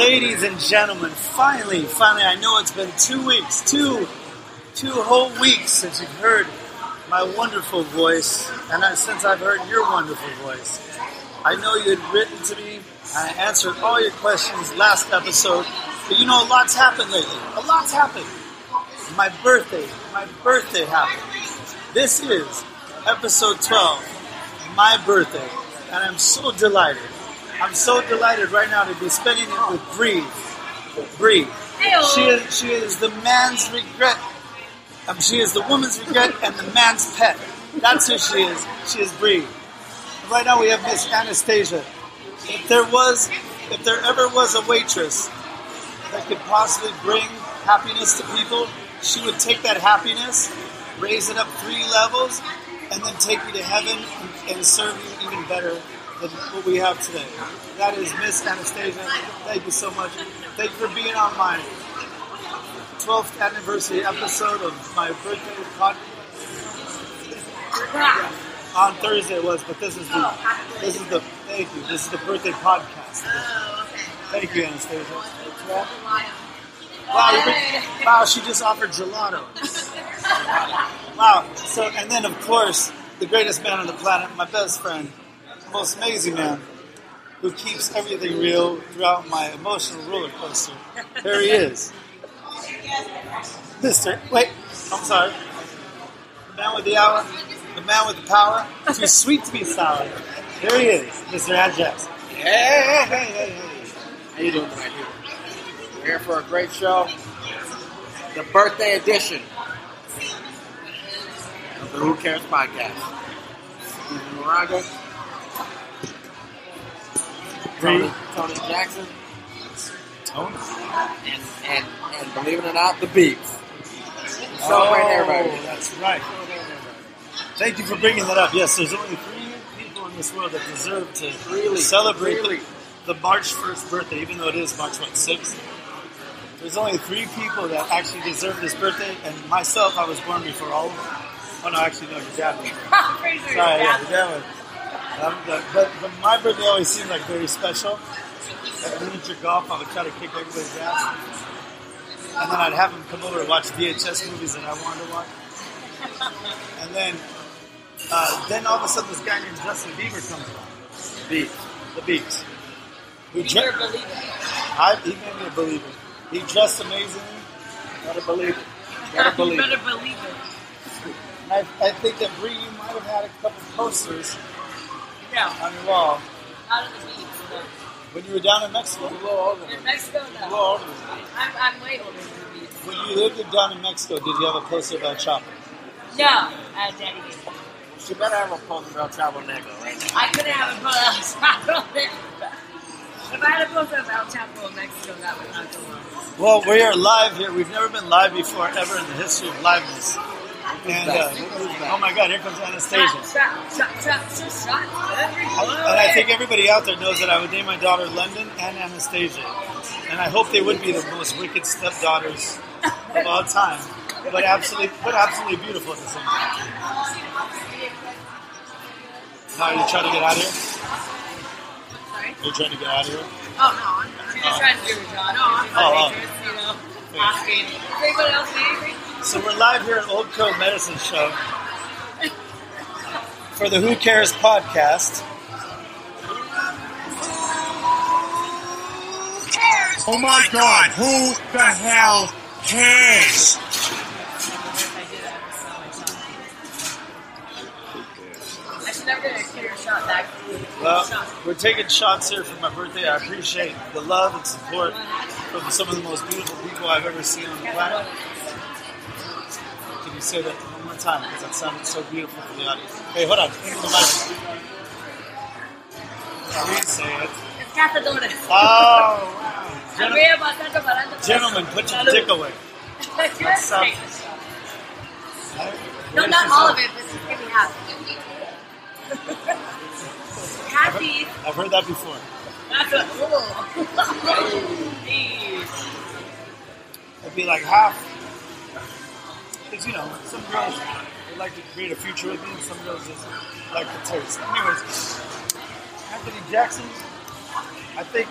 Ladies and gentlemen, finally, finally, I know it's been two weeks, two, two whole weeks since you've heard my wonderful voice, and since I've heard your wonderful voice. I know you had written to me, and I answered all your questions last episode, but you know, a lot's happened lately. A lot's happened. My birthday, my birthday happened. This is episode 12, my birthday, and I'm so delighted. I'm so delighted right now to be spending it with Bree. Bree. She is, she is the man's regret. Um, she is the woman's regret and the man's pet. That's who she is. She is Bree. Right now we have Miss Anastasia. If there was, if there ever was a waitress that could possibly bring happiness to people, she would take that happiness, raise it up three levels, and then take you to heaven and, and serve you even better than what we have today. That is Miss Anastasia. Thank you so much. Thank you for being on my 12th anniversary episode of my birthday podcast. On Thursday it was, but this is the this is the thank you. This is the birthday podcast. Thank you, Anastasia. Wow, wow, she just offered gelato. Wow. So, and then of course, the greatest man on the planet, my best friend, most amazing man, who keeps everything real throughout my emotional roller coaster. There he is, Mister. Wait, I'm sorry. The man with the hour, the man with the power, too sweet to be sour. There he is, Mr. Ant Jackson. Hey, hey, hey, hey, hey. How you doing tonight, people? We're here for a great show. The birthday edition of the Who Cares podcast. Stephen Moraga, Tony, Tony Jackson, Tony. and, and, and believe it or not, the Beats. Celebrating everybody. Oh, that's right. Thank you for bringing that up. Yes, there's only three people in this world that deserve to Really? celebrate Really? the, the March 1st birthday, even though it is March what, 6th. There's only three people that actually deserve this birthday, and myself, I was born before all of them. Oh no, actually no, your dad was. Sorry, yeah, your dad was. Um, but, but, but my birthday always seemed like very special. At miniature golf, I would try to kick everybody's ass. And then I'd have them come over to watch VHS movies that I wanted to watch. And then, uh, then all of a sudden, this guy named Justin Bieber comes along. Beats. The Beats. Who You dre- better believe it. I, he made me a believer. He dressed amazingly. Gotta believe it. Gotta You believe better it. believe it. I, I think that Bree, you might have had a couple posters No, on your wall out of the beach. No. when you were down in Mexico. A little older. In Mexico, A little older than me. I'm, I'm way older than the beach. When you lived down in Mexico, did you have a poster about El Chapo? No, uh, Daddy gave me. She better have a poster about Chavo Negro right now. I couldn't have a poster El Chapo there. If I had a poster of El Chapo in Mexico, that would not go well. Well, we are live here. We've never been live before ever in the history of liveness. And uh, oh my God, here comes Anastasia. Shot, shot, shot, shot, shot, shot. And I think everybody out there knows that I would name my daughter London and Anastasia. And I hope they would be the most wicked stepdaughters of all time. But absolutely, but absolutely beautiful at the same time. Now you're trying to get out of here. Sorry? You're trying to get out of here. Oh, no, I'm I'm just trying to do a job. No, I'm Oh, oh. you know, asking. Does anybody else need anything? So we're live here at Old Crow Medicine Show for the Who Cares podcast. Who cares? Oh my god, who the hell cares? I did that myself. I should never get a clear shot back. Well, we're taking shots here for my birthday. I appreciate the love and support from some of the most beautiful people I've ever seen on the planet. You say that one more time? Because that sounded so beautiful for the audience. Hey, hold on. Give me the mic. Please say it. It's cazadores. Oh, wow. Gen- Arriba, bastante, parando. gentlemen, put your dick away. Just sound- take the shot. No, not all of it, but just give me half. Happy. I've heard that before. That's a oh. cool. It'd be like half. Because, you know, some girls would like to create a future with me, and some girls just like the taste. Anyways, Anthony Jackson, I think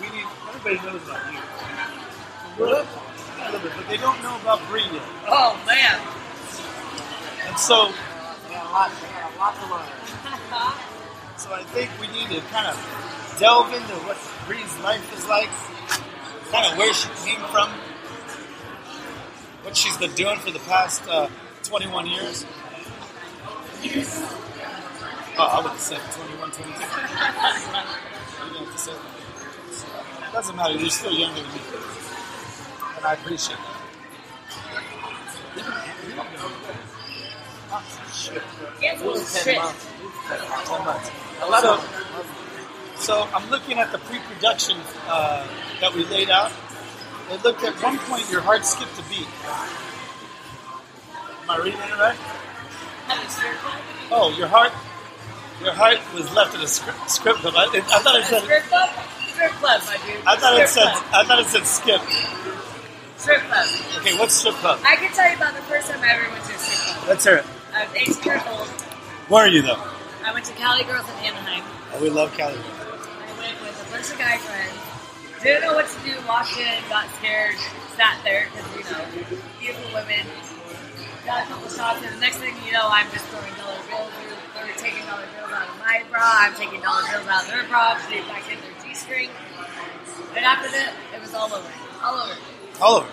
we need. Everybody knows about you. A little, a little bit, but they don't know about Bree yet. Oh man. And so, We got a lot, we got a lot to learn. so I think we need to kind of delve into what Bree's life is like, kind of where she came from, what she's been doing for the past uh, 21 years. Oh, I would have said 21, 22. You don't have to say that. Doesn't matter. You're still younger than me, and I appreciate that. Shit. A little Ten months. Ten months. So, so I'm looking at the pre-production uh, that we laid out. It looked at one point your heart skipped a beat. Am I reading it right? Have a strip club? Oh, your heart, your heart was left at a script, script club. I, I thought it said, strip club? Strip club, my dude. I thought it said, club. I thought it said skip. Strip club. Okay, what's strip club? I can tell you about the first time I ever went to a strip club. Let's hear it. I was 18 years old. Where are you though? I went to Cali Girls in Anaheim. Oh, we love Cali. I went with a bunch of guy friends. Didn't know what to do. Walked in, got scared, sat there because you know, beautiful women. Got a couple shots, and the next thing you know, I'm just throwing dollar bills. They're, taking dollar bills out of my bra. I'm taking dollar bills out of their bra. It back in their g-string. And after that, it was all over. All over. All over.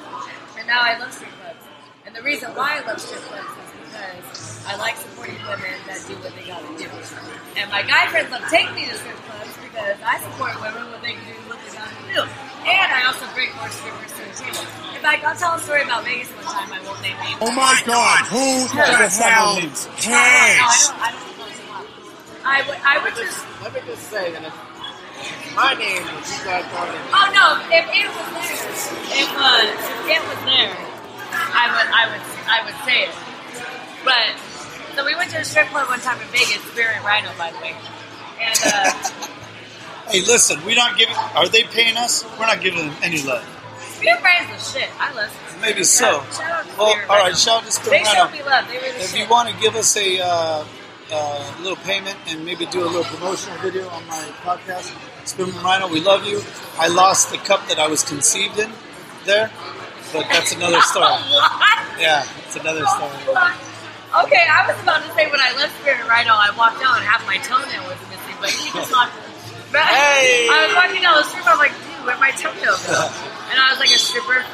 And now I love strip clubs. And the reason why I love strip clubs is because I like supporting women that do what they gotta do. And my guy friends love taking me to strip clubs because I support women when they do what they gotta do. And I also bring more strippers to the table. In fact, I'll tell a story about Vegas one time. I won't name names. Oh my god, who the That's not hell no names. No, I don't, I don't close them up. I would, I would just. Let me just say that if my name was you guys brought in, Oh no! If it was there, if uh, if it was there, I would, I would, I would say it. But so we went to a strip club one time in Vegas, Spearmint Rhino, by the way, and uh, Hey, listen, we're not giving. Are they paying us? We're not giving them any love. Spearmint Rhino's the shit. I love. Spirit Maybe so. Out to Well, all right, shout out to They Spirit showed Rhino. me love. They were the If shit. you want to give us a uh, uh, little payment and maybe do a little promotional video on my podcast, Spearmint Rhino, we love you. I lost the cup that I was conceived in there, but that's another story. Yeah, it's another story. Okay, I was about to say when I left Spearmint Rhino, I walked out and half my toenail was missing, but you just walked. But Hey! I was walking down the strip, I'm like, dude, where'd my toenail go? And I was like, a stripper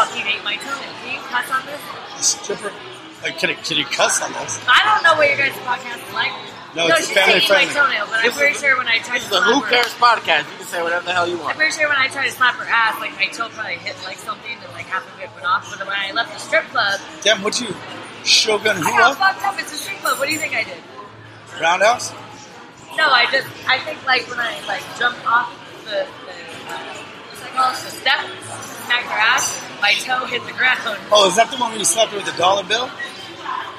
fucking ate my toenail. Can you cuss on this? Stripper. Uh, can, it, can you cuss on this? I don't know what your guys' podcast is like. No, it's she's family taking my toenail, but I'm pretty sure when I tried to a slap Who her, Cares podcast. You can say whatever the hell you want. I'm pretty sure when I tried to slap her ass, like my toe probably hit like something and like half of it went off. But when I left the strip club, Damn, what you shogun who I got up? fucked up. It's a strip club. What do you think I did? Roundhouse? No, I just I think like when I like jumped off the, the uh, what's? The step, smacked her ass, my toe hit the ground. Oh, is that the one where you slapped her with the dollar bill?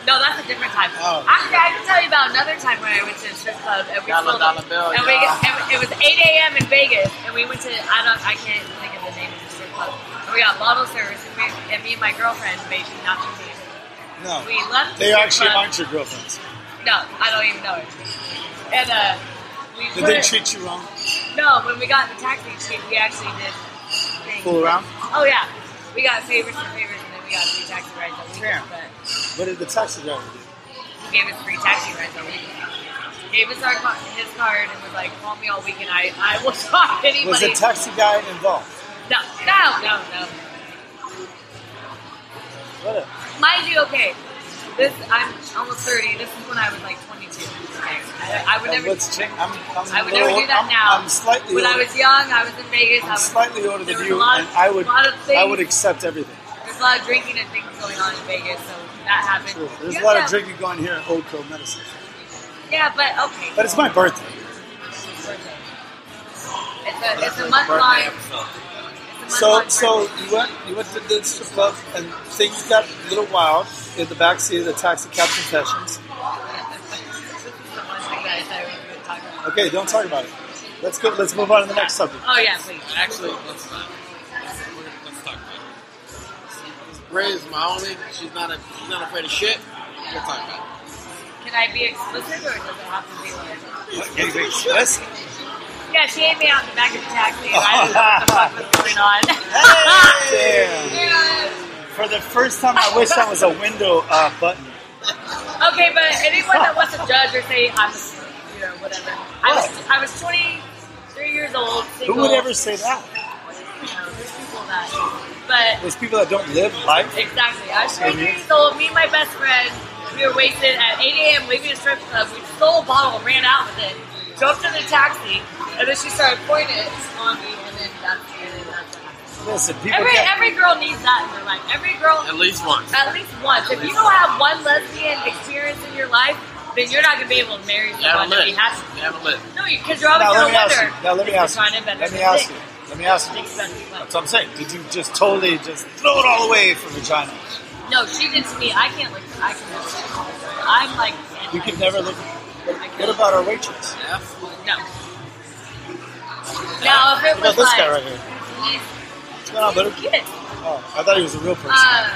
No, that's a different time. Oh. Actually, I can tell you about another time when I went to a strip club and we Dollar, dollar bill, and we, and it was 8 a.m. in Vegas, and we went to I don't I can't think of the name of the strip club. And we got bottle service, and, we, and me and my girlfriend, maybe not me, No. we left. The They actually club. aren't your girlfriends. No, I don't even know it. And uh, we Did they it- treat you wrong? No, when we got in the taxi, she, we actually did. things. Fool around? Oh yeah, we got favors and favors, and then we got free taxi rides that weekend. But What did the taxi driver do? he gave us free taxi rides that weekend. Gave us our his card and was like, "Call me all weekend. I I will talk to anybody." Was the taxi guy involved? no, no, no, no. What Mind you, okay. This I'm almost thirty. This is when I was like twenty-two. Okay, I, I would never. what's changed? I'm, I'm I a would little never do that I'm, now. I'm slightly when I was young, I was in Vegas. I I'm was slightly older there than was you, a lot and I would a lot of I would accept everything. There's a lot of drinking and things going on in Vegas, so that happened. True. There's You a lot have of drinking going on here at Old Crow Medicine. Yeah, but okay. But it's my birthday. birthday. It's a it's a month long. Episode. It's a So so you went you went to the strip club and things got a little wild in the backseat of the taxi cab confessions. this is the one thing that I thought we were going to talk about. Okay, don't talk about it. Let's go. Let's move on to the next subject. Oh yeah, please. Actually, let's not. Let's, let's talk about it. Bray is my only. She's not a. She's not afraid of shit. We'll talk about it. Can I be explicit or does it have to be like? What, Getting explicit? Yeah, she ate me out in the back of the taxi. And I didn't know what the fuck was going on. Damn. Yeah. For the first time, I wish that was a window uh, button. Okay, but anyone that wants to judge or say I'm, you know, whatever. I was I was 23 years old. Single. Who would ever say that? You know, there's people that. But There's people that don't live life. exactly, I was 23 years old. Me and my best friend, we were wasted at 8 a.m. leaving a strip club. We stole a bottle, and ran out with it, jumped in the taxi, and then she started pointing it on me, and then that's and then that's what happened. Listen, people Every get, every girl needs that in their life. Every girl At least once. At least once. If you don't have one lesbian experience in your life, then you're not going to be able to marry You someone that lived. you have. You haven't lived. No, because you're always now let going me to ask wonder. you. Now let me if ask you're you. trying to invent Let me a ask dick. you. Let me ask you. Dick's better than That's what I'm saying. Did you just totally just throw it all away for vagina? No, she did to me. I can't look. I can look. I'm like. You could never look. What about our waitress? Yeah. No. Now, if it What was about this like, guy right here? he's, going on, buddy? kid. Oh, I thought he was a real person. Uh,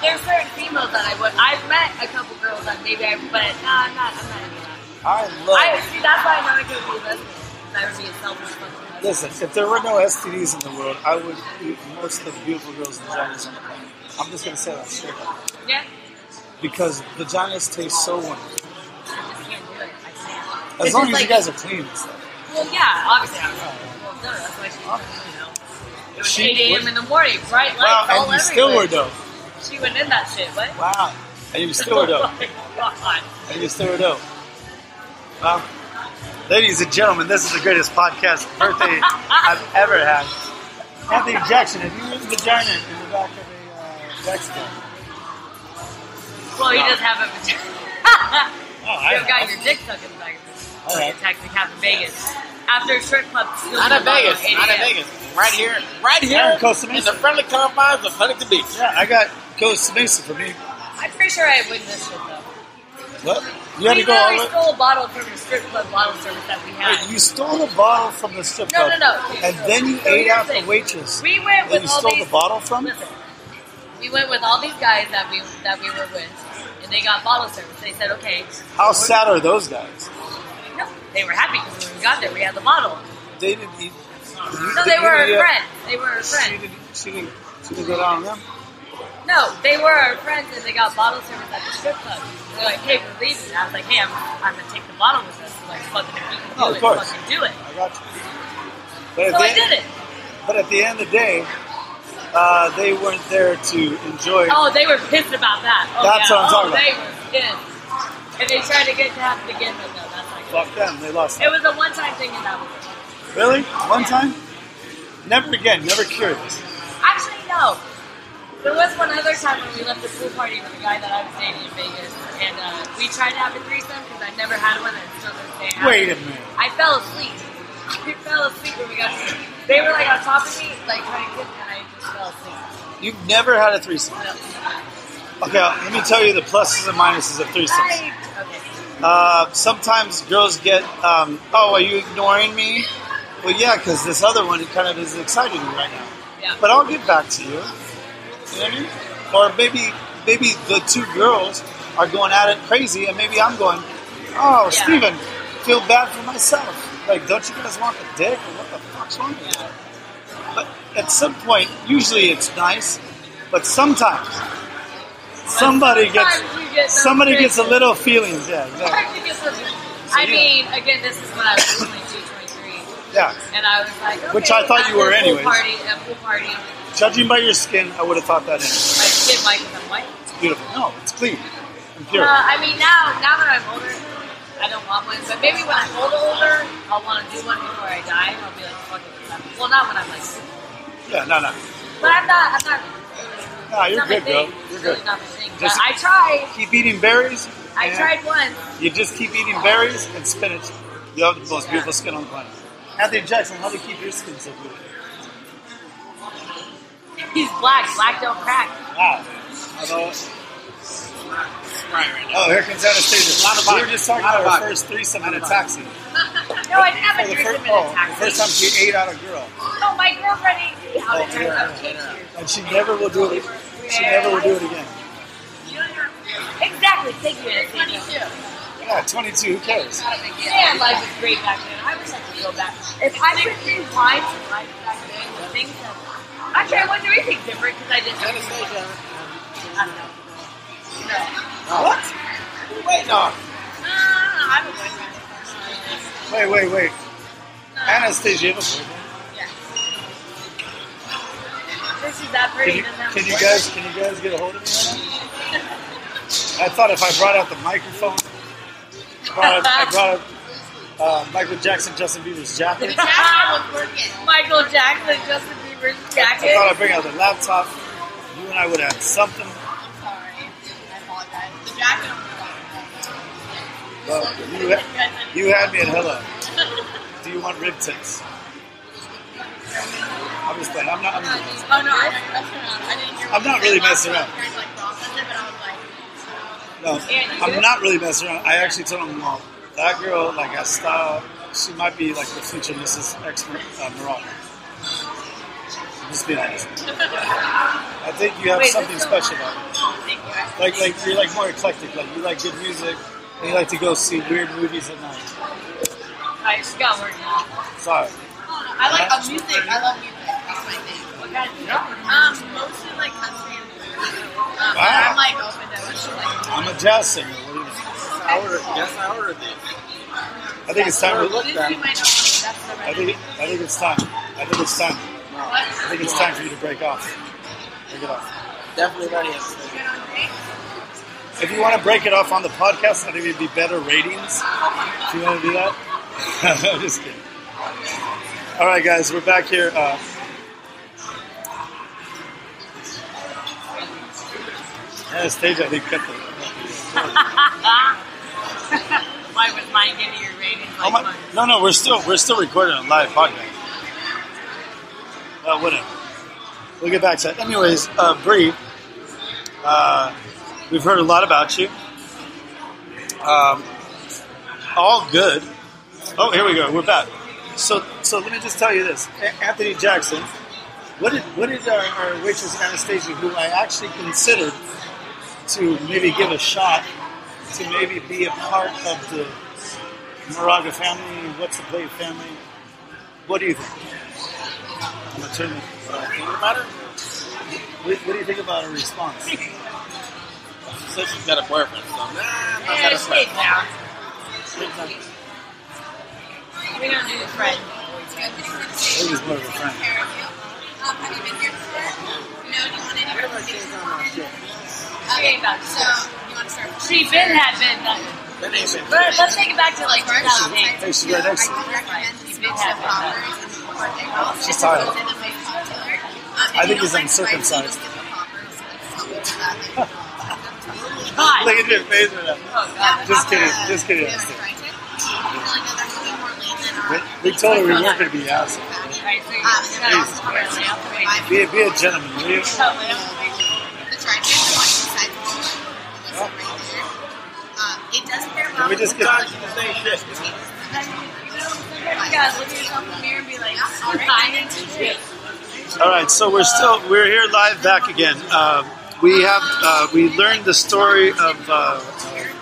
there's certain females that I would. I've met a couple girls that maybe I, but no, I'm not. I'm not into that. I love. I see. That's why I know I could be lesbian. I would be a selfish lesbian. Listen, if there were no STDs in the world, I would eat most of the beautiful girls' vaginas on the planet. I'm just gonna say that straight up. Yeah. Because vaginas taste so wonderful. I just can't do it. I can't. As long as you guys are clean and stuff. Well, yeah, obviously I was. Well, no, that's why she, you know. It was She 8 a.m. in the morning, bright Wow, lights all and you still were dope. She went in that shit. What? Wow. And you still were dope. Oh my And you still were dope. Well, ladies and gentlemen, this is the greatest podcast birthday I've ever had. Anthony Jackson, have you written vagina in the back of a uh, Dexter? Well, he Wow. does have a vagina. Oh, you don't got your dick stuck in the back of it. All right. Taxi cab in Vegas. After a strip club, stealing Not in Vegas. at 8 Not in Vegas. Right here. Right Yeah, here. in Costa In Mesa. the friendly confines of Huntington Beach. Yeah, I got Costa Mesa for me. I'm pretty sure I win this shit though. What? You had we to go all literally stole a bottle from the strip club bottle service that we had. Wait, you stole a bottle from the strip club. no, no. no. And then you So ate out the the waitress. we went that with you all stole these. the bottle from? Listen, we went with all these guys that we that we were with, and they got bottle service. They said, okay. How sad are those guys? No, they were happy because when we got there, we had the bottle. They didn't eat. No, they were our friends. They were our She friends. didn't, she didn't, she didn't go down on them? No, they were our friends, and they got bottle service at the strip club. They're like, hey, we're leaving. And I was like, hey, I'm, I'm gonna take the bottle with us. Like, fucking, if you can oh, do Oh, of it, course. fucking do it. I got you. But So I did it. but at the end of the day, uh, they weren't there to enjoy. Oh, they were pissed about that. Oh, That's yeah. what I'm oh, talking about. they were pissed. And they tried to get to happen again, but no, that's not good. Fuck them. They lost. It was a one-time thing, and that was. Really? One time? Never again. Never curious. Actually, no. There was one other time when we left the pool party with a guy that I was dating in Vegas, and uh, we tried to have a threesome because I'd never had one, and still to day. Wait a minute. I fell asleep. I fell asleep when we got. They were like on top of me, like trying to kiss me, and I just fell asleep. You've never had a threesome. No. Okay, let me tell you the pluses and minuses of threesomes. Right. Okay. Uh, sometimes girls get, um, oh, are you ignoring me? Well, yeah, because this other one kind of is exciting me right now. Yeah. But I'll get back to you. You know what I mean? Or maybe maybe the two girls are going at it crazy, and maybe I'm going, oh, Yeah. Steven, feel bad for myself. Like, don't you guys want the dick? What the fuck's wrong with you? At some point, usually it's nice, but sometimes somebody gets Sometimes you get somebody gets a little feelings. Yeah, exactly. Sometimes you get some- I yeah. mean, again, this is when I was 22, 23, Yeah. and I was like, okay, Which I thought you were at a pool anyways. Party, a pool party, Judging by your skin, I would have thought that in. my skin because I'm white. It's beautiful. No, it's clean and pure. Uh, I mean, now now that I'm older, I don't want one. But maybe when I'm older, older, I'll want to do one before I die. I'll be like, fuck it. Well, not when I'm like, Yeah, no, no. but I'm not. I'm not. No, it's you're not good, girl. You're It's really good. not my thing. Just- but I tried. Keep eating berries. I tried once. You just keep eating berries and spinach. You have the most beautiful skin on the planet. Anthony Jackson, how do you keep your skin so beautiful? He's black. Black don't crack. Wow. Although, Right, right now. oh, here comes Anastasia. Out of We were just talking about our first threesome in Out a of taxi. No, I didn't have For a the first, in oh, a the first time she ate out a girl. No, my girlfriend ate me out. Oh, It turns yeah. out she ate you. And she never will do it. She never will do it again. Exactly. Thank you, Anastasia. Yeah, 22. Who cares? Yeah, life was great back then. I wish I could go back. If I could do time to life back then, the things that actually I wouldn't do anything different because I didn't. Anastasia. I don't know. No. What? Wait, no. No, I have a boyfriend. Wait, wait, wait. No. Anastasia, you have a boyfriend? Yeah. This is that pretty. Can you, doesn't have a can you guys can you guys get a hold of me right now? I thought if I brought out the microphone, brought out, I brought out uh, Michael Jackson, Justin Bieber's jacket. Michael Jackson, Justin Bieber's jacket. I jacket. thought I'd bring out the laptop. You and I would have something. I'm Sorry. I apologize. The jacket Well, you, ha- you had me at hello. Do you want rib tips? I'm just playing. I'm not. I'm, Oh no, I didn't mess around. I didn't hear I'm not really messing around. Trying to like process it, but I was like, no, I'm not really messing around. I actually told him, well, that girl, like, has style. She might be like the future Mrs. X uh, just being honest. I think you have Wait, something special about you. You. Like, like you're like more eclectic. Like you like good music, and you like to go see weird movies at night. I just got work now. Sorry. I like uh, music. I love music. That's my thing. What kind of Um, mostly like country and blues. Um, but Wow. I'm like open to like. I'm a jazz singer. What do you think? I ordered, yes, I ordered these. I think it's time. To, Look This that. you might not want. That's the I think. I think it's time. I think it's time. What? I think it's time for you to break off. Break it off. Definitely ready. If you want to break it off on the podcast, I think it'd be better ratings. If you want to do that, I'm just kidding. All right, guys, we're back here. Uh, Anastasia, I think, cut the. Why was mine getting your ratings Oh like my, no, no, we're still we're still recording a live podcast. Well, whatever. We'll get back to that. Anyways, uh, Bree, uh, we've heard a lot about you. Um, all good. Oh, here we go. We're back. So, so let me just tell you this: Anthony Jackson. What did what did our, our waitress Anastasia, who I actually considered to maybe give a shot to maybe be a part of the Moraga family, what's the play family? What do you think? I'm gonna turn the, I about her? what, what do you think about her response? She said she's got a boyfriend, so nah, I'm not Yeah, got a stay boyfriend. down. We don't do friends. Maybe it's more of a friend. Um, have you been here before? No, do you want to Everybody says I'm not shit. Okay, about So, you want to start She been had been done. That ain't been But let's take it back to like Like, 2008. Hey, she's right next to me. would recommend you mix the poppers and the birthday rolls. She's tired. And then make cocktail. If I think he's don't like spicy, uncircumcised. God. Look at your face right now. Oh, God. Just kidding, just kidding. Yeah, Anastasia. tried it. I feel like that's way more lean than our We, we told her we weren't going to be assholes. Alright, so Um, you're and then gonna also also wear like lamp, five right? Be, be a gentleman, will you? Tell them. the tried it, the one inside the wall, this one right there. Um, it does pair well Can we just with get- God, she can say shit. You gotta look at yourself in the mirror and be like, I'm fine and shit. All right, so we're still we're here live back again. Uh, we have uh, we learned the story of uh,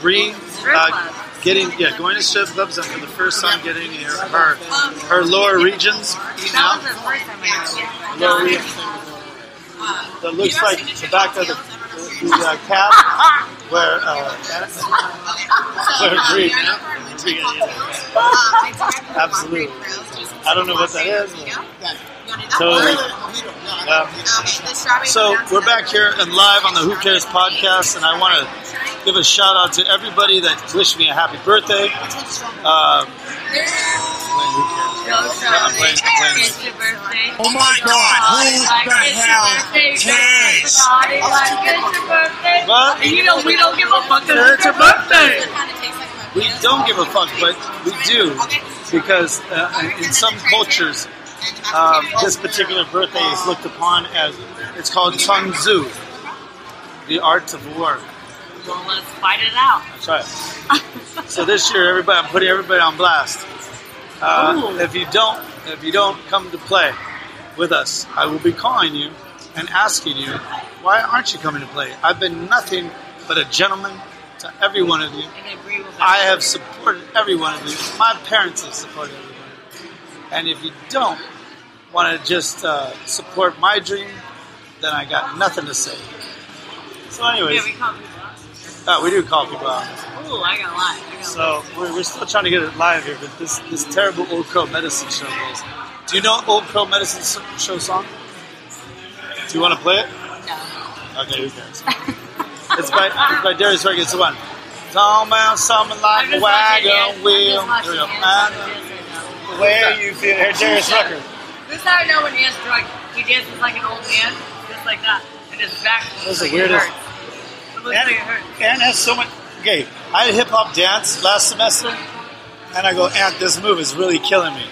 Bree uh, getting yeah going to strip clubs and for the first time getting her her, her lower regions eaten out. Lower regions. That looks like the back of the, the uh, calf where uh, where. Bree Absolutely. I don't know what that is. but- Totally. Yeah. So we're back here and live on the Who Cares podcast, and I want to give a shout out to everybody that wished me a happy birthday. Um, who cares? Go show I'm playing- I'm playing. It's your birthday. Oh my God, who Like, the it's your hell birthday, cares? Party like it's your birthday. What? And you know we don't give a fuck 'cause it's your birthday. We don't give a fuck, but we do because uh, in some cultures, um, this particular birthday is looked upon as it's called Sun Tzu, the art of war. Well, let's fight it out. That's right. so this year, everybody, I'm putting everybody on blast. Uh, if you don't, if you don't come to play with us, I will be calling you and asking you, why aren't you coming to play? I've been nothing but a gentleman to every one of you. And then Bree will. I have supported every one of you. My parents have supported every one of you. And if you don't want to just uh, support my dream, then I got nothing to say. So, anyways, Yeah, we call people out. uh, we do call people out. Ooh, I got a lot. I got a So we're, we're still trying to get it live here, but this this terrible Old Crow Medicine Show goes. Do you know Old Crow Medicine Show song? Do you want to play it? No. Okay, who cares? it's by it's by Darius Rucker. It's the one. Talking about something like a wagon wheel. I'm just Here we go. watching Man, Ant dance right now. the way you feel. Here, Darius Rucker. This is how I know when Ant's drunk. He dances like an old man, just like that. And his back looks That's the like weirdest- it hurts. It looks Ant, like it hurts. Ant has so much. Okay, I had hip hop dance last semester, and I go, Ant, this move is really killing me.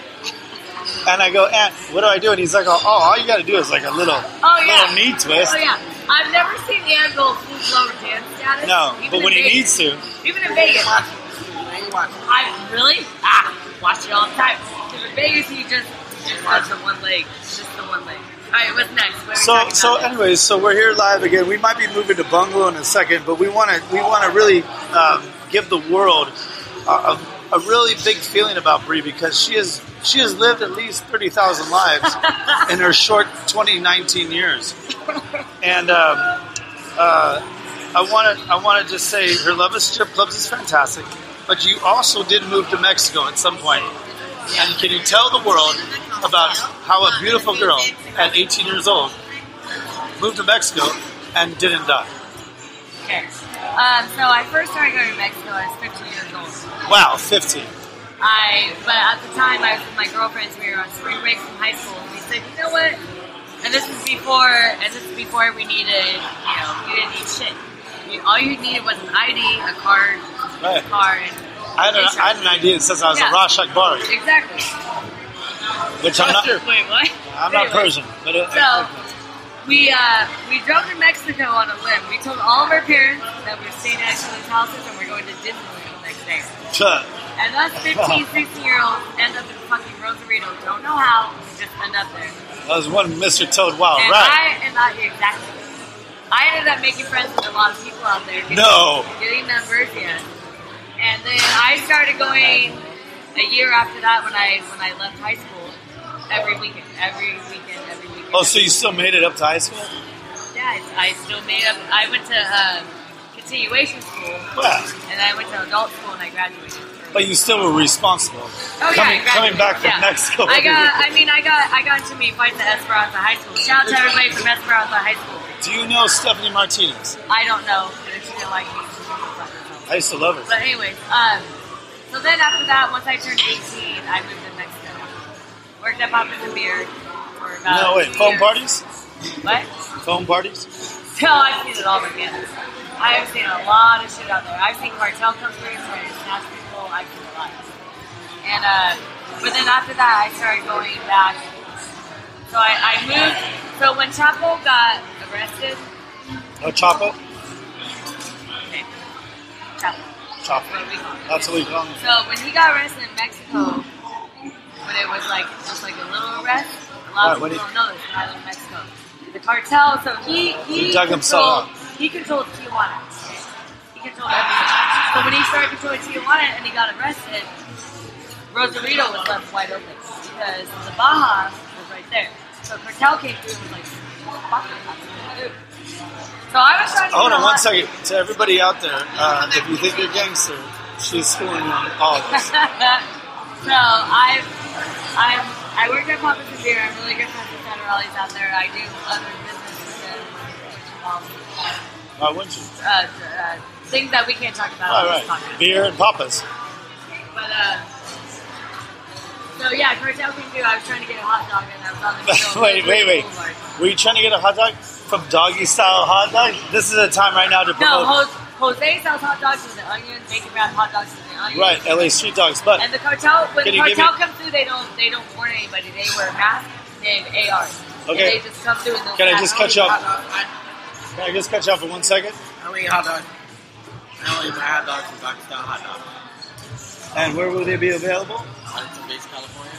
And I go, Ant, what do I do? And he's like, oh, oh all you got to do is like a little, Oh yeah. little knee twist. Oh yeah. I've never seen go full blown dance status. No, but when he needs to, Even in Vegas. I really? Ah, watch it all the time. In Vegas, he just just has the one leg, just the one leg. All right, what's next? What So, so anyways, so we're here live again. We might be moving to Bungalow in a second, but we want to we want to really um, give the world a, a, a really big feeling about Bree because she has she has lived at least thirty thousand lives in her short twenty nineteen years, and um, uh, I want to I want to just say her love of strip clubs is fantastic, but you also did move to Mexico at some point. And can you tell the world about how a beautiful girl at 18 years old moved to Mexico and didn't die? Okay. Um, so I first started going to Mexico. I was 15 years old. Wow, 15. I, but at the time I was with my girlfriends. We were on spring break from high school. And we said, you know what? And this was before, and this is before we needed, you know, you didn't need shit. You, all you needed was an ID, a card, Right. a card. I had, an, I had an idea that says I was Yeah. a Rosh Akbari, exactly. which I'm not. Wait, what? I'm not Persian, but it, So we uh, we drove to Mexico on a limb. We told all of our parents that we were staying at each other's houses and we're going to Disneyland the next day. And us 15, 16 year olds end up in fucking Rosarito. Don't know how, we just end up there. that was one Mr. Toad. Wow, and right? I and I exactly. I ended up making friends with a lot of people out there. No. Getting numbers, yeah. And then I started going a year after that when I when I left high school. Every weekend, every weekend, every weekend. Oh, so you still made it up to high school? Yeah, I, I still made up. I went to um, continuation school, Yeah. and I went to adult school, and I graduated. But you still were responsible. Oh yeah, coming, I coming back from yeah. Mexico. I got. I mean, I got. I got into me fights at Esperanza High School. Shout out to everybody from Esperanza High School. Do you know Stephanie Martinez? I don't know, she didn't like me, she can fuck. I used to love her. But anyway, um, so then after that, once I turned 18, I moved to Mexico. Worked at Papas and Beer for about. No, wait, phone years. parties? What? Phone parties? No, I've seen it all again. I have seen a lot of shit out there. I've seen cartel come through, try to snatch people. I've seen a. And uh, but then after that, I started going back. So I, I moved. So when Chapo got arrested, No Chapo? okay, Chapo, Chapo. what do we call? That's what we call him. So when he got arrested in Mexico, when it was like just like a little arrest, a lot Right, of when people don't know this. I live in Mexico. The cartel, so he he, He dug himself he controlled Tijuana. He controlled everything. So when he started controlling Tijuana and he got arrested, Rosarito was left wide open because the Baja was right there. So cartel came through and was like, "Fuck it, I'm gonna do." So I was trying to. Hold on one lot- second. To everybody out there, uh, if you think you're gangster, she's fooling you on all of this. so I, I'm, I work at Papas and Beer. I'm really good friends with federales out there. I do other business with them, which involves Why wouldn't you? uh, uh, things that we can't talk about All on this podcast. Beer and papas. But uh, so yeah, cartel came through. I was trying to get a hot dog, and I was on the middle wait, wait, wait. Boulevard. Were you trying to get a hot dog from Doggy Style Hot Dog? This is a time right now to No, promote. Jose, Jose sells hot dogs with the onion, bacon wrapped hot dogs with the onion. Right, LA Street Dogs. But And the cartel, when the cartel me- comes through, they don't they don't warn anybody. They wear masks named AR. Okay. And they just come through. And Can I just all cut you off? can I just cut you off for one second? I only eat hot dog. I only buy hot dogs from Dr. Style Hot Dog. And where will they be available? Huntington Beach, California.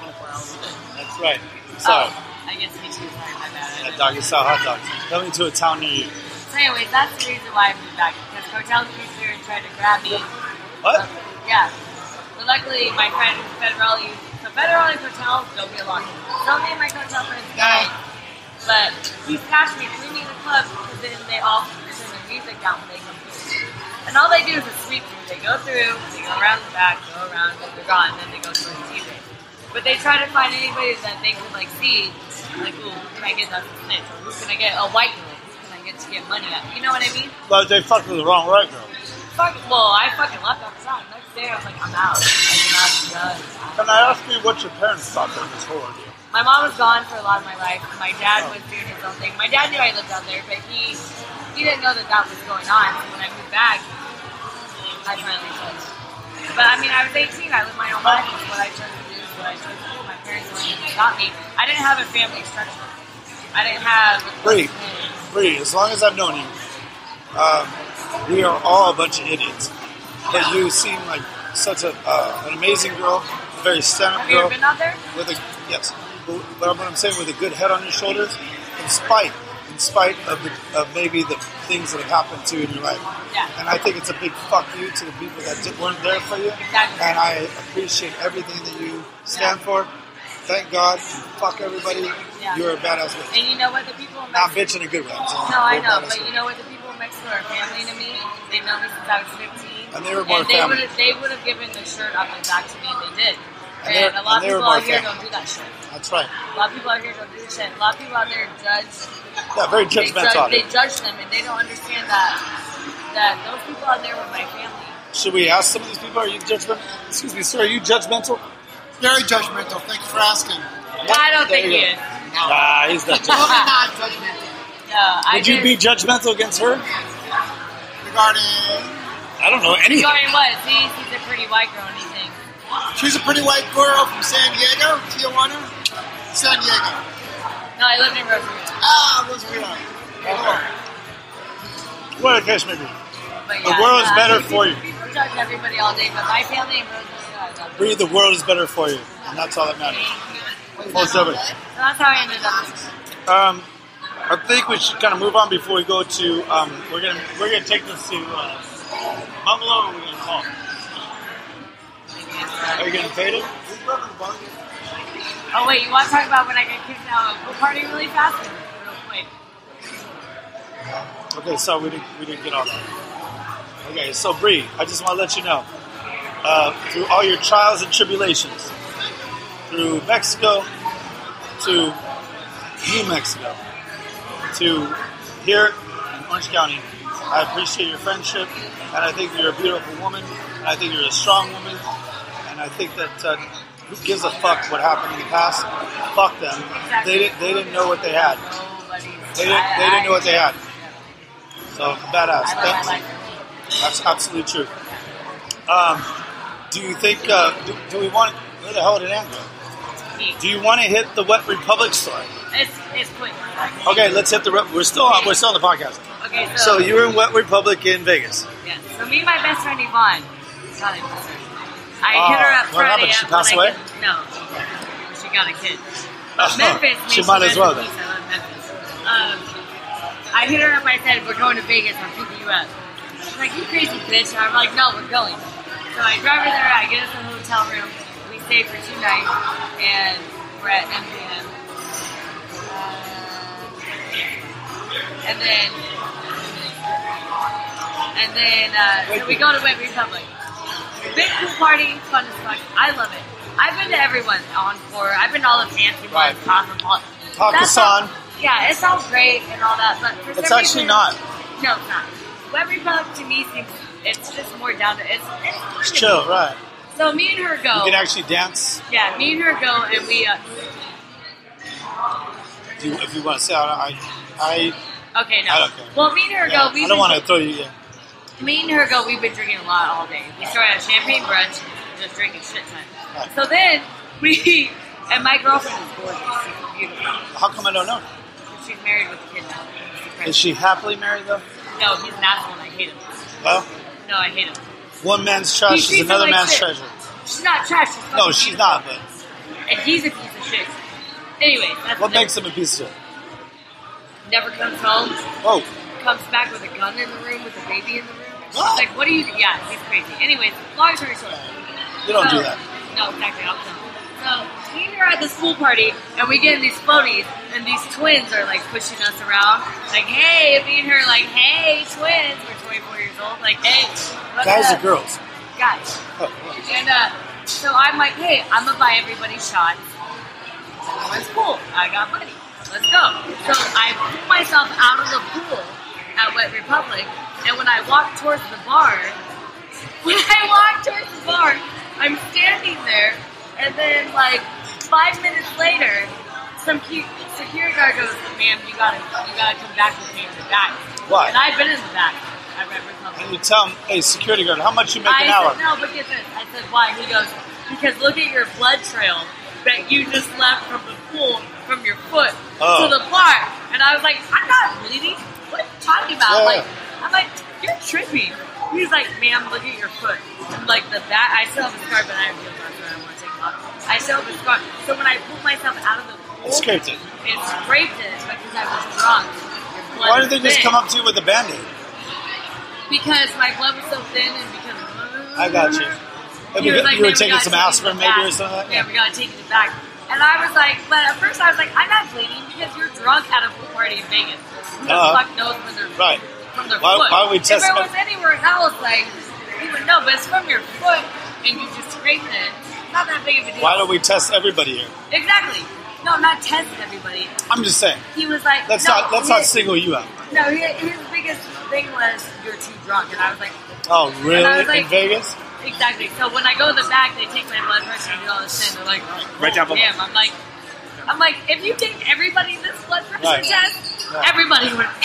24 hours a day. That's right. So. Oh, I guess me too. Sorry, my bad. At Doggy Style Hot Dogs. Coming to a town near you. So, anyways, that's the reason why I moved back because because cartels came through and tried to grab me. What? Yeah. But luckily, my friend Federelli, so Federelli and cartel don't get along. So me and my cartel friends died. But he passed me, threw me in the club, because then they all turn their music down when they come through. And all they do is a sweep through. They go through, they go around the back, go around, and they're gone, and then they go towards the DJ. But they try to find anybody that they could like see, like, ooh, who can I get that's a snitch? Or who can I get a white girl? Who can I get to get money out? You know what I mean? But they fucked with the wrong white girl. Fuck, well, I fucking left that. The next day, I was like, I'm out. I'm not done. Can I ask you what your parents thought during this whole ordeal? My mom was gone for a lot of my life. My dad was doing his own thing. My dad knew I lived out there, but he he didn't know that that was going on. So when I moved back, I finally said. But I mean, I was 18. I lived my own life. It's what I chose to do. It's what I chose to do. My parents to stop me. I didn't have a family structure. I didn't have. Bree, Bree, as long as I've known you, um, we are all a bunch of idiots. But you seem like such a uh, an amazing girl, a very stand-up Have you ever girl been out there? with a yes. But what I'm saying with a good head on your shoulders, in spite, in spite of the of maybe the things that have happened to you in your life. Yeah. And I think it's a big fuck you to the people that weren't there for you. Exactly. And I appreciate everything that you stand for. Thank God. Fuck everybody. Yeah. You're a badass bitch. And you know what? The people in Not Mexico. bitch in a good way. I'm No, I know, but bitch. you know what? The people in Mexico are family to me. They've known me since I was 15. And they were more and they family. would have they would have given the shirt off my back to me, and they did. And And, a lot of people out here don't do that shit. That's right. A lot of people out here don't do this shit. A lot of people out there judge. Yeah, very They judgmental. judge, they judge them, and they don't understand that that those people out there were my family. Should we ask some of these people? Are you judgmental? Excuse me, sir. Are you judgmental? Very judgmental. Thank you for asking. I don't There think you he go. is. Nah, he's not Totally judgmental. not judgmental. No, I Would you just, be judgmental against her? Regarding, I don't know anything. Regarding what? See, she's a pretty white girl, and he thinks. She's a pretty white girl from San Diego, Tijuana, San Diego. No, I live in Rosarito. Ah, Rosarito. What a case may be. But The world is no, I better mean, for you. People judge everybody all day, but my family in Rosarito, I love them. Bree, the world is better for you, and that's all that matters. Most of it. That's how I ended up. Um, I think we should kind of move on before we go to. Um, we're gonna we're gonna take this to uh, Bungalow. Or we're gonna call. Are you gonna fade it? Oh wait, you want to talk about when I get kicked out of a pool party really fast? Real quick. Okay, so we didn't we didn't get all that. Okay, so Bree, I just want to let you know, uh, through all your trials and tribulations, through Mexico to New Mexico to here in Orange County, I appreciate your friendship, and I think you're a beautiful woman, I think you're a strong woman, and I think that uh, who gives a fuck what happened in the past? Fuck them. They didn't they didn't know what they had. They didn't they didn't know what they had. So badass. That's, that's absolutely true. Um, do you think? Uh, do, do we want? Where the hell did Ann go? Do you want to hit the Wet Republic story? It's it's quick. Okay, let's hit the. We're still on. We're still on the podcast. Okay, So so, you were in Wet Republic in Vegas. Yeah. So me and my best friend Yvonne. I miss her. I Oh, hit her up what Friday. happened? She passed away? get- no, she got a kid. Oh, Memphis. she might as well then. I love Memphis. Um, I hit her up. I said, "We're going to Vegas. I'm picking you up." She's like, "You crazy bitch!" And I'm like, "No, we're going." So I drive her there. I get us a hotel room. We stay for two nights, and we're at MGM. Uh, and then, and then uh, so we go to Wet Republic. Big pool party, fun as fuck. I love it. I've been to everyone Encore. I've been to all the fancy Right. ones, Cosmopolitan. Hakkasan. That's all- Yeah, it sounds great and all that, but for It's actually reason- not. No, it's not. Wet Republic to me seems it's just more down to it's it's, It's chill, right? So me and her go. You can actually dance. yeah, me and her go, and we. Uh, If you, if you want to say, I, I, okay, no. I don't care. Well, me and her yeah, go. We've I don't want to throw you. Yeah. Me and her go. We've been drinking a lot all day. We started at champagne brunch, just drinking shit ton. So then we, and my girlfriend is gorgeous, she's beautiful. How come I don't know? She's married with a kid now. Is she happily married though? No, he's an asshole and I hate him. Well, No, I hate him. one man's He trash is treats her another like man's shit. treasure. She's not trash. She's No, fucking she's beautiful. not. But And he's a piece of shit. Anyway, that's what the- makes him a piece of shit? never comes home, Oh, comes back with a gun in the room with a baby in the room. What? Like, what do you? Yeah, he's crazy. Anyways, long story short. You don't so, do that. No, exactly opposite. So me and her are at this pool party, and we get in these floaties, and these twins are like pushing us around, like, "Hey!" Me and her, like, "Hey, twins!" We're 24 years old, like, "Hey." Guys up?" or girls? Guys. Oh, And uh, so I'm like, hey, I'm gonna buy everybody shots. It's cool. I got money. Let's go. So I pull myself out of the pool at Wet Republic, and when I walk towards the bar, when I walk towards the bar, I'm standing there, and then like five minutes later, some security guard goes, "Ma'am, you gotta, you gotta come back with me in the back." Why? And I've been in the back at Wet Republic. And you tell him, hey, security guard, how much you make I an hour? no, but get this. I said, why? He goes, because look at your blood trail that you just left from the pool from your foot Oh. to the bar. And I was like, I'm not bleeding. What are you talking about? Yeah. Like, I'm like, you're trippy. He's like, ma'am, look at your foot. I'm like, the back, I still have a scar, but I have no scar, so I want to take it off. I still have a scar. So when I pulled myself out of the pool, It scraped it. it scraped it because I was drunk. Why did they just thin. come up to you with a band-aid? Because my blood was so thin and because I got you. And He was like, you were "Man, we taking some aspirin maybe or something like Yeah, that? we gotta take it back. And I was like, but at first I was like, I'm not bleeding because you're drunk at a pool party in Vegas. Who the Uh-huh. fuck knows they're Right. from their Why- foot? why would we test If it was anywhere else, like, you would know, but it's from your foot and you just scraped it. Not that big of a deal. Why don't we test everybody here? Exactly. No, not test everybody. I'm just saying. He was like, Let's no, not let's not single you out. No, his, his biggest thing was you're too drunk, and I was like, Oh, really? And I was like- In Vegas? Exactly. So when I go to the back, they take my blood pressure and do all this shit. And they're like, Right down oh, below. damn. I'm like, I'm like, if you take everybody in this blood pressure Right. test, Right. everybody would.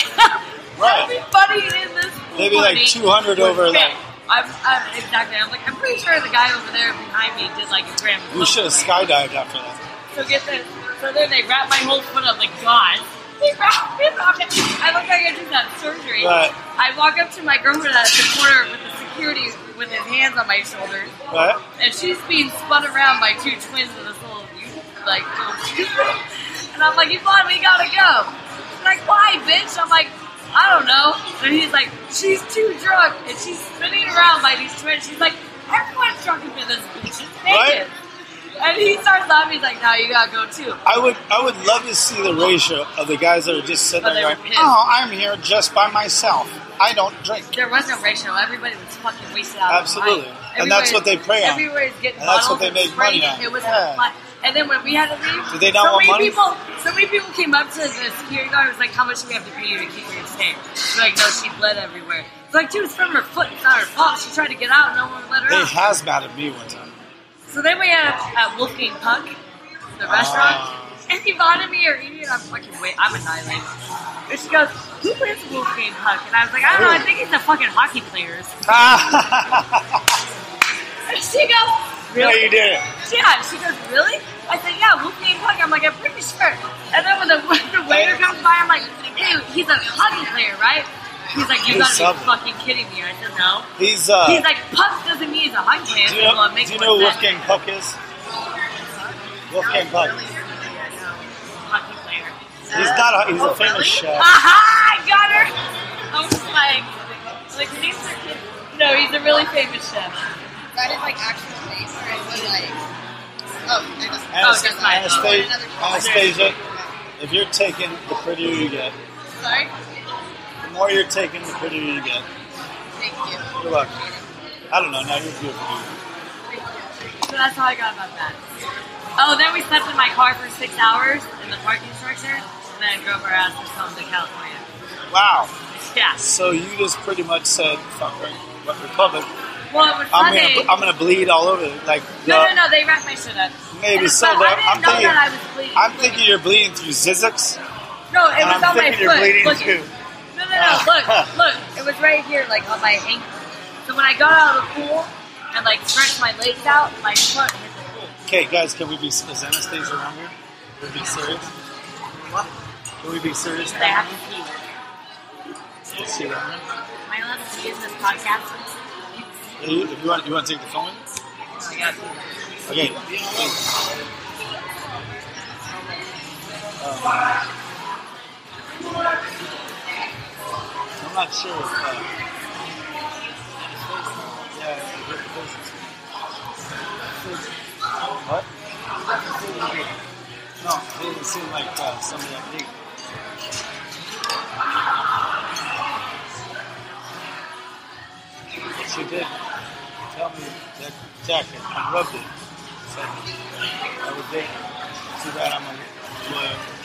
Right. Everybody in this pool Maybe like 200 over, fit. like- I'm, I'm exactly. I'm like, I'm pretty sure the guy over there behind me did like a gram. of We should have skydived after that. So get this. So then they wrap my whole foot up like God. They wrap it up. I look like I just had surgery. Right. I walk up to my girlfriend at the corner with the security with his hands on my shoulders Right? and she's being spun around by two twins with this little like little and I'm like, Yvonne, we gotta go. She's like, why, bitch? I'm like, I don't know. And he's like, she's too drunk and she's spinning around by these twins. She's like, everyone's drunk for this bitch. It's Right. And he starts laughing. He's like, no, you gotta go too. I would I would love to see the ratio of the guys that are just sitting there they going. Oh, I'm here just by myself. I don't drink. There was no ratio. Everybody was fucking wasted out. Absolutely. And that's what they prey on. Everybody's getting And that's what they make money on. It was Yeah. And then when we had to leave, Do they not so want many money? people, so many people came up to the security guard. and Was like, "How much do we have to pay you to keep her staying?" She's like, "No, she bled everywhere." It's like, dude, it's from her foot. It's not her fault. She tried to get out. No one would let her They out. hazmat me one time. So then we had at uh, Wolfgang Puck, the ah. restaurant, and Yvonne and me are eating. and I'm fucking wait. I'm annihilated. And she goes, "Who is Wolfgang Punk?" And I was like, "I don't know. I think he's a fucking hockey player." And she goes, "Really?" you didn't. Yeah, she goes, really? I said, yeah, Wolfgang Puck. I'm like, I'm pretty sure. And then when the, when the waiter comes by, I'm like, hey, he's a hockey player, right? He's like, you He's gotta something. be fucking kidding me. I said, no. He's uh He's like, Puck doesn't mean he's a hockey player. Do you know, well, it makes do you know more who sense. Wolfgang Puck is? Wolfgang Puck. Hockey player. He's not a, he's a Oh, famous really? chef. Aha! I got her! I was like, like, these are kids. No, he's a really famous chef. That is like actual name, or is it like? Oh, I just. Oh, just my- Anastasia, another show. Anastasia, if you're taking, the prettier you get. Sorry? More you're taking, the prettier you get. Thank you. Good luck. I don't know. Now you're beautiful. So that's how I got about that. Oh, then we slept in my car for six hours in the parking structure, and then drove our asses home to California. Wow. Yeah. So you just pretty much said, "Fuck Wet Republic." Well, it was I'm gonna, I'm gonna bleed all over. it. Like no, no, no. They wrapped my shit up. Maybe so, but I know thinking- that I was bleeding. I'm thinking you're bleeding through Zizix. No, it was I'm on my thinking you're foot. bleeding look, too. No, no, no. Look, look. It was right here, like on my ankle. So when I got out of the pool and like stretched my legs out, my foot hit the pool. Okay, guys, can we be is Anastasia around here? Can we be serious? What? Can we be serious? They have to pee. Let's see around here. Am I allowed to pee in this podcast? Hey, you- If you want, you want to take the phone. I got. Okay. Um, not sure. If, yeah, what? No, it didn't seem like uh, somebody that. knew. But she did tell me that jacket and rubbed it. So that was it. too bad I'm a lawyer.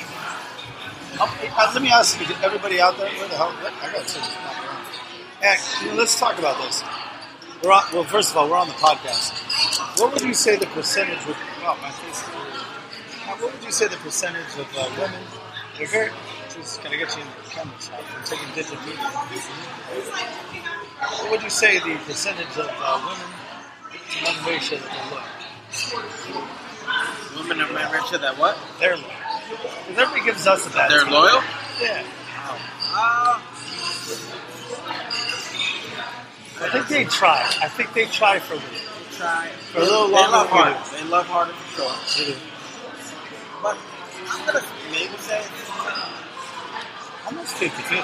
Um, uh, let me ask you, everybody out there, where the hell? I got to yeah, you know, let's talk about this. We're on, well, first of all, we're on the podcast. What would you say the percentage would? Oh, my face is weird. What would you say the percentage of uh, women? They're very. Just gonna get you in the camera shot. I'm taking digital media. What would you say the percentage of uh, women to men ratio that they look? Women are men ratio that what? They're. Because everybody gives us a bad They're time. loyal? Yeah. Uh, I think they try. I think they try for a little. try. For a little They longer love than harder. They love harder for sure. They do. But I'm gonna maybe say Almost 50 50.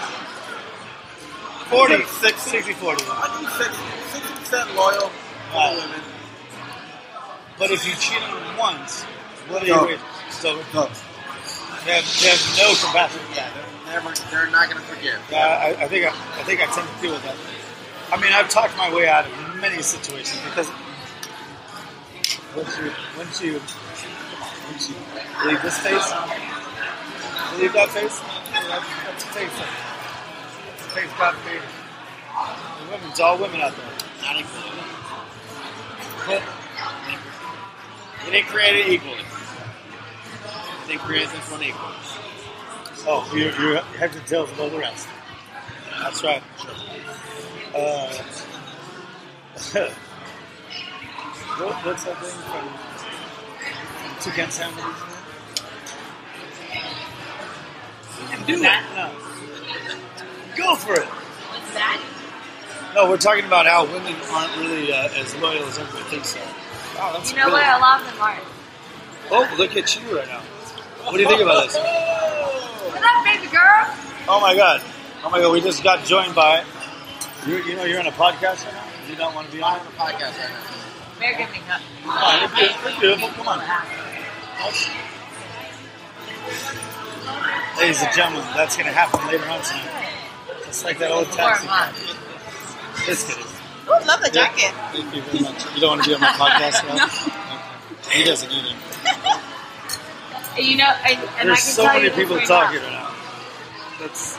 40, 60, 60 40. I think 60 percent loyal Right. for women. But if you cheat on them once, what are No. you waiting? So They have, they have no compassion. Yeah, they're never. They're not gonna forgive. Yeah, I, I think I, I think I tend to deal with that. I mean, I've talked my way out of many situations because once you once you come on, once you leave this face, leave that face. That's, that's a face. A face God created. The women, it's all women out there. Not equally. But They didn't create it equally. They created this one equal. Oh, you're, you're heads and tails above the rest. That's right. Uh, what, what's that thing from Toucan Sandwiches? You can do that. No. Go for it. What's that? No, we're talking about how women aren't really uh, as loyal as everybody thinks they are. Wow, that's You know really- what? A lot of them are. Oh, look at you right now. What do you think about this? What's up, baby girl? Oh my god. Oh my god, we just got joined by. You, you know, you're on a podcast right now? You don't want to be on on the podcast right now. Bear, give me a cup. Come on, you're beautiful. You're beautiful. Come on. Ladies and gentlemen, that's going to happen later on tonight. Just like that old Warm taxi. up. This kid is. Ooh, love the jacket. Thank you very much. You don't want to be on my podcast now? Okay. He doesn't either. You know, and, and I There's can so tell many people talking right now. That's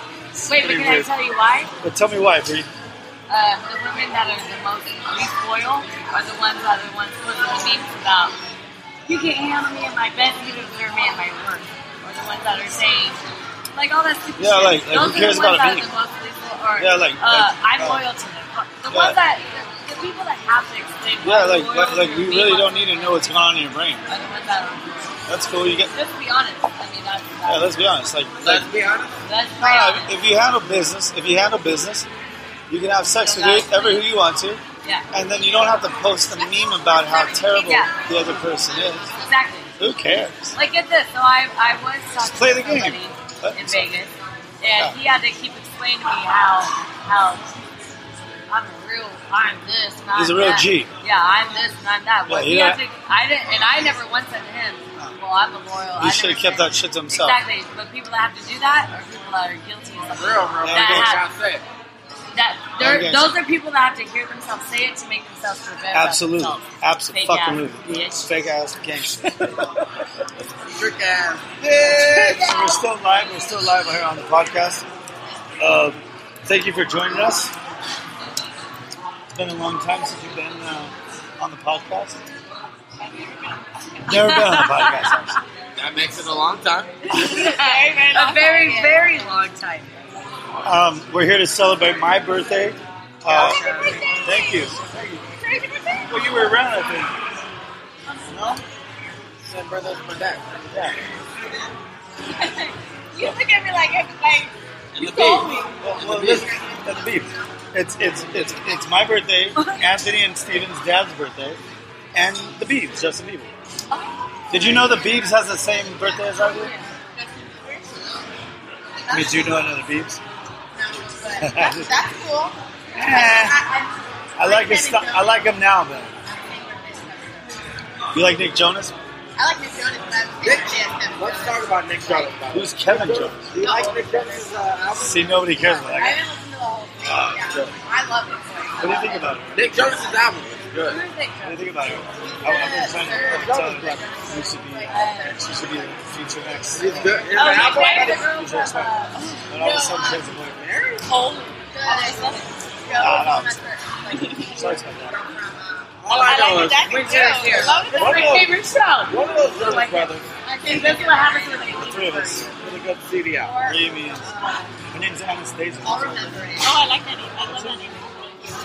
Wait, but can I tell you why? But tell me why, Bree. Uh, the women that are the most least loyal are the ones that are the ones posting the memes about you can't handle me at my best, you don't deserve me at my worst. Or the ones that are saying like all that stupid Yeah, shit. like- like, Those who cares are the ones about that are the most least loyal. Or, Yeah, like- uh, like, I'm uh, loyal to them. The yeah. ones that the, the people that have to explain Yeah, like like, like we really don't need to know what's going on in your brain. Are the ones that are, That's cool. You get. just to be honest. I mean, that's, Yeah, let's be honest. Like, Let's like be honest. that's no, honest. if you handle business, if you handle business, you can have sex with whoever who you want to, Yeah, and then you don't have to post a meme about how terrible the other person is. exactly. Who cares? Like get this, so I I was talking play the to game. In Vegas, and Yeah. he had to keep explaining to me how how a real I'm this and I'm He's a real that. G. Yeah, I'm this and I'm that. Well, Yeah, he yeah. had to. I didn't, and I never once said to him, "Well, I'm a loyal." He should have kept that shit to himself. Exactly, but people that have to do that are people that are guilty of something. Real, real. Yeah, that People have, say that I those are people that have to hear themselves say it to make themselves feel better. Absolutely, absolutely, Fake fucking ass movie. bitch. Fake ass gangster. Trick ass. So we're still live. We're still live here on the podcast. Uh, thank you for joining us. It's been a long time since you've been uh, on the podcast. Never been on the podcast, actually. That makes it a long time. a very, very long time. Um, we're here to celebrate my birthday. Uh, thank you. Thank you. Well, you were around, I think. No? Same brother as my dad. Yeah. You look at me like, like And the told me. Well, well listen, that's beef. It's it's it's it's my birthday, Anthony and Steven's dad's birthday, and the Beebs, Justin Bieber. Did you know the Beebs has the same birthday as I do? i Did you know another Beebs? But that's, that's cool. Eh, I, I like his st- I like him now, though. You like Nick Jonas? I, I like Nick Jonas, but I was Nick, thinking Kevin let's Jonas. talk about Nick Jonas. by the way. Who's Kevin Jonas? Do you like Nick Jonas' uh, album? See, nobody cares about that guy. Haven't listened to the whole thing. Yeah. I love Nick Jonas. What do you think about it? Nick Jonas' album is good. Who do you think? What do you think about it? I, I've been trying to I'm telling her you should be, she should be the future next. He's good. His Oh, Nick album, Jonas, the girl Future from next. uh, And all of a sudden, kids are like, Mary? Hole. Good. Oh, no. That's sorry about that. All I know is Which is here. Love is One my of those- favorite show. one of those Jonas brothers And this is what happens when they leave. Three of us. Really good CD out. Amy and her name's Anastasia. I'll remember it. Oh, I like that name. I love that name.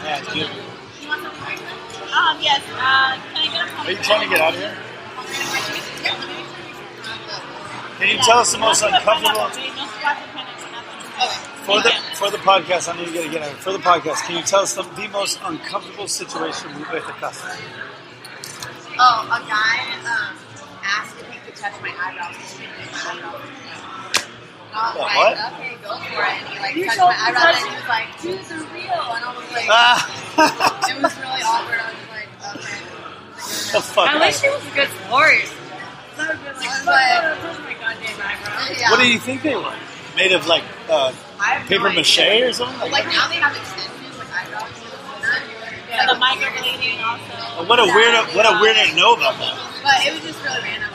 Yeah, it's beautiful. You want something like that? Um, yes. Uh, can I get a Are you trying to get out of here? Yeah, let me Can you tell us the most uncomfortable Okay. for the for the podcast? I need to get get out. For the podcast, can you tell us the, the most uncomfortable situation with a customer? Oh, a guy um, asked if he could touch my eyebrows. He didn't make my eyebrows. I was What, like, what? okay, go for it. And he like You touched told my me and he was like, dude, they're real. And I was like, Ah, it was really awkward. I was just like, okay. the fuck. At out. least she was a good sport. I would have like, fuck, like- my goddamn eyebrows. Yeah. What do you think they were? Made of like uh, I have no paper idea. mache or something? Like now they have extensions, like eyebrows. And the microblading also. what a weird what a weird to know about that. But it was just really random.